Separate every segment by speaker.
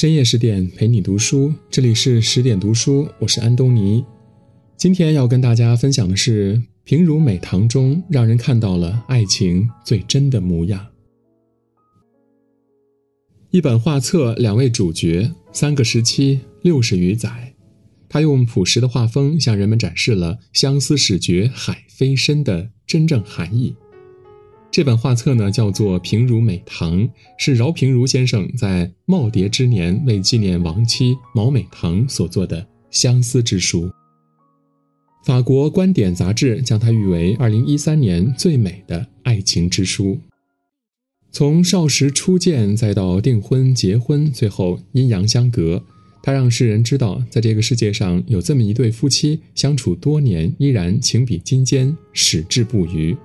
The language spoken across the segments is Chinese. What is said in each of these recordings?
Speaker 1: 深夜十点陪你读书，这里是十点读书，我是安东尼。今天要跟大家分享的是平如美棠中让人看到了爱情最真的模样。一本画册，两位主角，三个时期，六十余载。他用朴实的画风向人们展示了“相思始觉海非深”的真正含义。这本画册呢，叫做《平如美棠》，是饶平如先生在耄耋之年为纪念亡妻毛美棠所作的相思之书。法国观点杂志将它誉为2013年最美的爱情之书。从少时初见，再到订婚、结婚，最后阴阳相隔，它让世人知道，在这个世界上有这么一对夫妻，相处多年依然情比金坚，矢志不渝。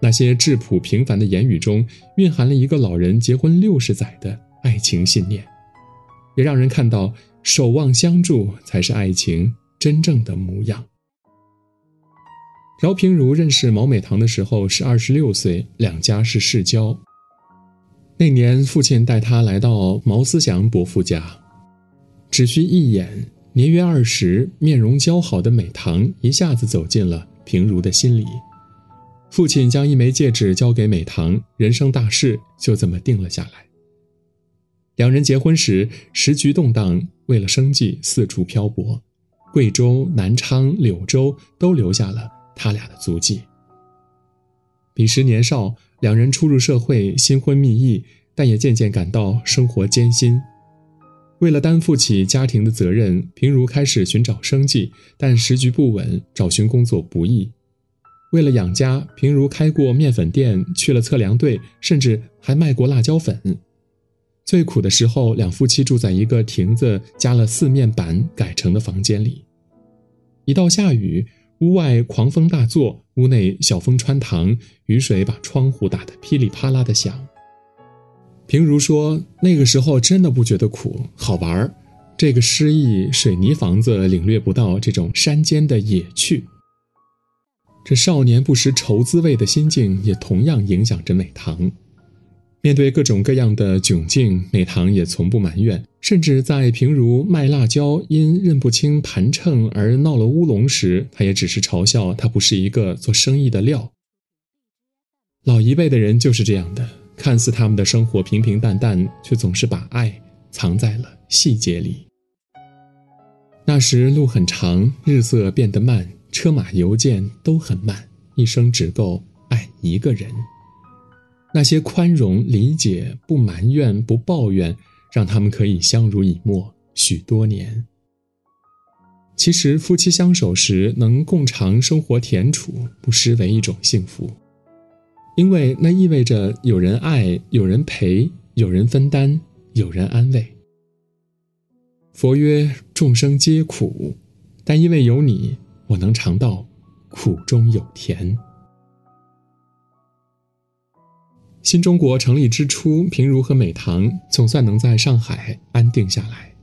Speaker 1: 那些质朴平凡的言语中，蕴含了一个老人结婚六十载的爱情信念，也让人看到守望相助才是爱情真正的模样。饶平如认识毛美棠的时候是二十六岁，两家是世交。那年父亲带他来到毛思祥伯父家，只需一眼，年约二十、面容姣好的美棠一下子走进了平如的心里。父亲将一枚戒指交给美棠，人生大事就这么定了下来。两人结婚时时局动荡，为了生计四处漂泊，贵州、南昌、柳州都留下了他俩的足迹。彼时年少，两人初入社会，新婚蜜意，但也渐渐感到生活艰辛。为了担负起家庭的责任，平如开始寻找生计，但时局不稳，找寻工作不易。为了养家，平如开过面粉店，去了测量队，甚至还卖过辣椒粉。最苦的时候，两夫妻住在一个亭子加了四面板改成的房间里。一到下雨，屋外狂风大作，屋内小风穿堂，雨水把窗户打得噼里啪啦的响。平如说：“那个时候真的不觉得苦，好玩儿。这个诗意水泥房子领略不到这种山间的野趣。”这少年不识愁滋味的心境，也同样影响着美棠。面对各种各样的窘境，美棠也从不埋怨，甚至在平如卖辣椒因认不清盘秤而闹了乌龙时，他也只是嘲笑他不是一个做生意的料。老一辈的人就是这样的，看似他们的生活平平淡淡，却总是把爱藏在了细节里。那时路很长，日色变得慢。车马邮件都很慢，一生只够爱一个人。那些宽容、理解、不埋怨、不抱怨，让他们可以相濡以沫许多年。其实，夫妻相守时能共尝生活甜楚，不失为一种幸福，因为那意味着有人爱，有人陪，有人分担，有人安慰。佛曰：众生皆苦，但因为有你。我能尝到苦中有甜。新中国成立之初，平如和美棠总算能在上海安定下来。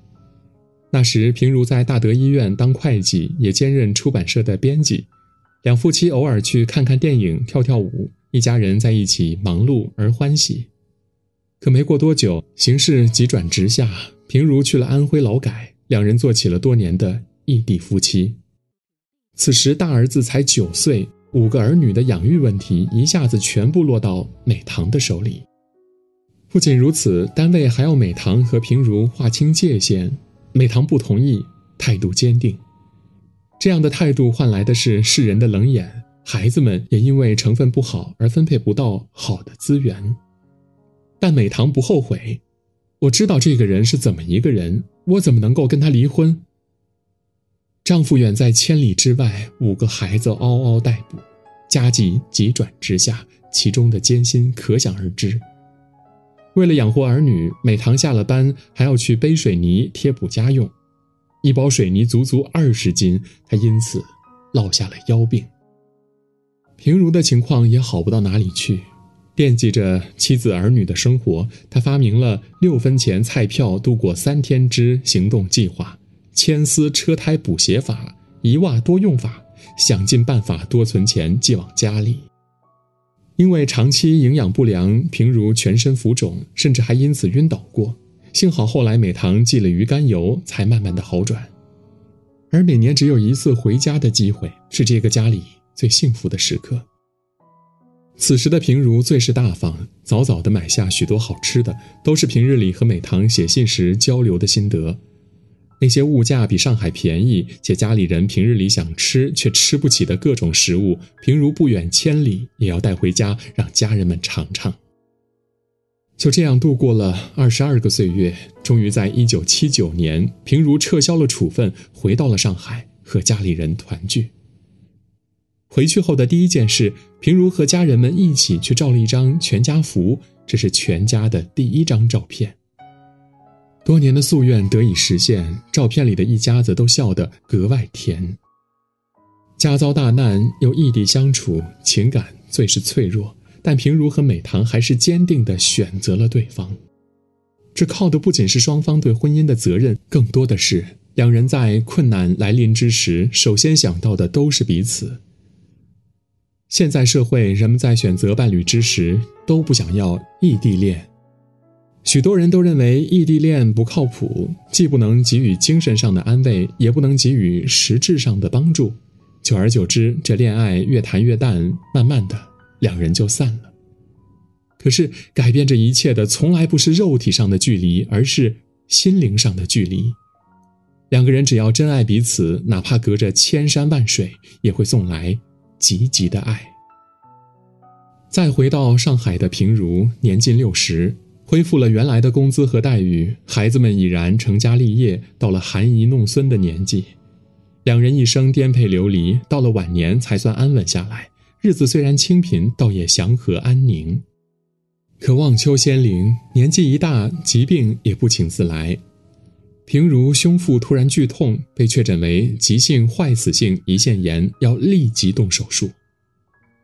Speaker 1: 那时，平如在大德医院当会计，也兼任出版社的编辑。两夫妻偶尔去看看电影、跳跳舞，一家人在一起忙碌而欢喜。可没过多久，形势急转直下，平如去了安徽劳改，两人做起了多年的异地夫妻。此时，大儿子才九岁，五个儿女的养育问题一下子全部落到美棠的手里。不仅如此，单位还要美棠和平如划清界限。美棠不同意，态度坚定。这样的态度换来的是世人的冷眼，孩子们也因为成分不好而分配不到好的资源。但美棠不后悔。我知道这个人是怎么一个人，我怎么能够跟他离婚？丈夫远在千里之外，五个孩子嗷嗷待哺，家计急转直下，其中的艰辛可想而知。为了养活儿女，美棠下了班还要去背水泥贴补家用，一包水泥足足二十斤，她因此落下了腰病。平如的情况也好不到哪里去，惦记着妻子儿女的生活，他发明了六分钱菜票度过三天之行动计划。牵丝车胎补鞋法，一袜多用法，想尽办法多存钱寄往家里。因为长期营养不良，平如全身浮肿，甚至还因此晕倒过。幸好后来美棠寄了鱼肝油，才慢慢的好转。而每年只有一次回家的机会，是这个家里最幸福的时刻。此时的平如最是大方，早早的买下许多好吃的，都是平日里和美棠写信时交流的心得。那些物价比上海便宜，且家里人平日里想吃却吃不起的各种食物，平如不远千里也要带回家，让家人们尝尝。就这样度过了二十二个岁月，终于在一九七九年，平如撤销了处分，回到了上海，和家里人团聚。回去后的第一件事，平如和家人们一起去照了一张全家福，这是全家的第一张照片。多年的夙愿得以实现，照片里的一家子都笑得格外甜。家遭大难又异地相处，情感最是脆弱，但平如和美棠还是坚定地选择了对方。这靠的不仅是双方对婚姻的责任，更多的是两人在困难来临之时，首先想到的都是彼此。现在社会，人们在选择伴侣之时，都不想要异地恋。许多人都认为异地恋不靠谱，既不能给予精神上的安慰，也不能给予实质上的帮助。久而久之，这恋爱越谈越淡，慢慢的，两人就散了。可是，改变这一切的从来不是肉体上的距离，而是心灵上的距离。两个人只要真爱彼此，哪怕隔着千山万水，也会送来积极的爱。再回到上海的平如，年近六十。恢复了原来的工资和待遇，孩子们已然成家立业，到了含饴弄孙的年纪。两人一生颠沛流离，到了晚年才算安稳下来。日子虽然清贫，倒也祥和安宁。可望秋仙灵，年纪一大，疾病也不请自来。平如胸腹突然剧痛，被确诊为急性坏死性胰腺炎，要立即动手术。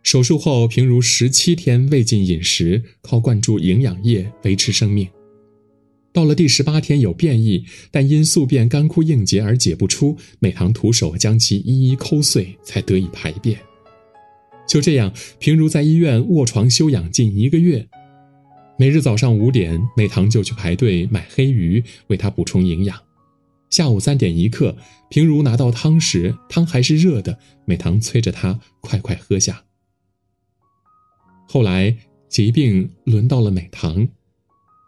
Speaker 1: 手术后，平如十七天未进饮食，靠灌注营养液维持生命。到了第十八天有便意，但因宿便干枯硬结而解不出，美棠徒手将其一一抠碎，才得以排便。就这样，平如在医院卧床休养近一个月。每日早上五点，美棠就去排队买黑鱼，为他补充营养。下午三点一刻，平如拿到汤时，汤还是热的，美棠催着他快快喝下。后来疾病轮到了美棠，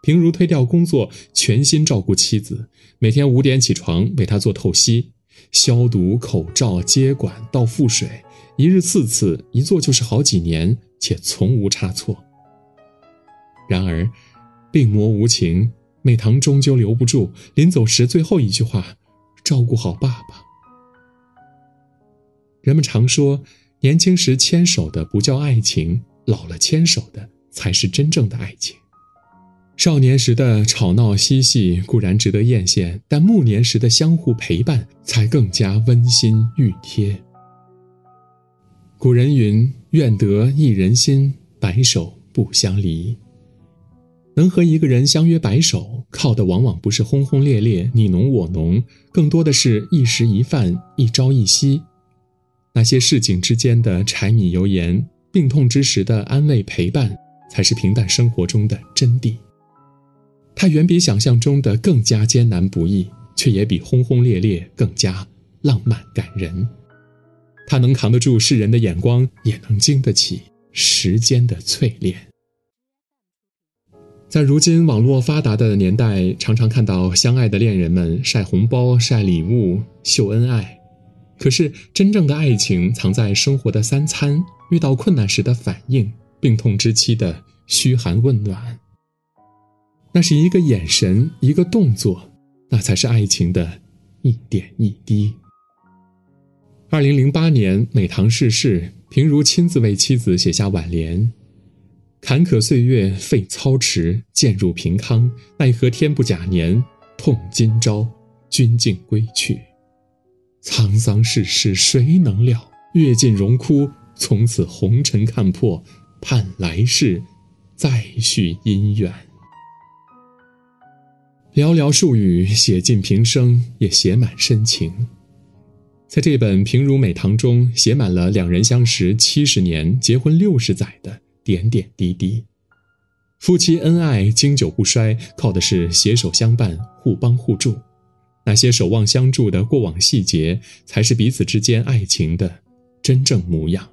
Speaker 1: 平如推掉工作，全心照顾妻子。每天五点起床为她做透析、消毒、口罩、接管、倒腹水，一日四次，一做就是好几年，且从无差错。然而，病魔无情，美棠终究留不住。临走时最后一句话：“照顾好爸爸。”人们常说，年轻时牵手的不叫爱情。老了牵手的才是真正的爱情。少年时的吵闹嬉戏固然值得艳羡，但暮年时的相互陪伴才更加温馨熨贴。古人云：“愿得一人心，白首不相离。”能和一个人相约白首，靠的往往不是轰轰烈烈、你侬我侬，更多的是一食一饭、一朝一夕。那些市井之间的柴米油盐。病痛之时的安慰陪伴，才是平淡生活中的真谛。它远比想象中的更加艰难不易，却也比轰轰烈烈更加浪漫感人。它能扛得住世人的眼光，也能经得起时间的淬炼。在如今网络发达的年代，常常看到相爱的恋人们晒红包、晒礼物、秀恩爱。可是，真正的爱情藏在生活的三餐，遇到困难时的反应，病痛之期的嘘寒问暖。那是一个眼神，一个动作，那才是爱情的一点一滴。二零零八年，美棠逝世，平如亲自为妻子写下挽联：“坎坷岁月费操持，渐入平康，奈何天不假年，痛今朝，君竟归去。”沧桑世事谁能料？阅尽荣枯，从此红尘看破，盼来世再续姻缘。寥寥数语写尽平生，也写满深情。在这本《平如美棠》中，写满了两人相识七十年、结婚六十载的点点滴滴。夫妻恩爱经久不衰，靠的是携手相伴、互帮互助。那些守望相助的过往细节，才是彼此之间爱情的真正模样。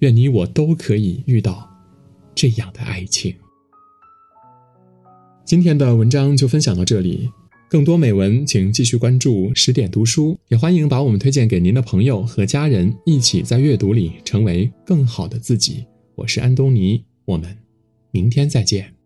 Speaker 1: 愿你我都可以遇到这样的爱情。今天的文章就分享到这里，更多美文请继续关注十点读书，也欢迎把我们推荐给您的朋友和家人，一起在阅读里成为更好的自己。我是安东尼，我们明天再见。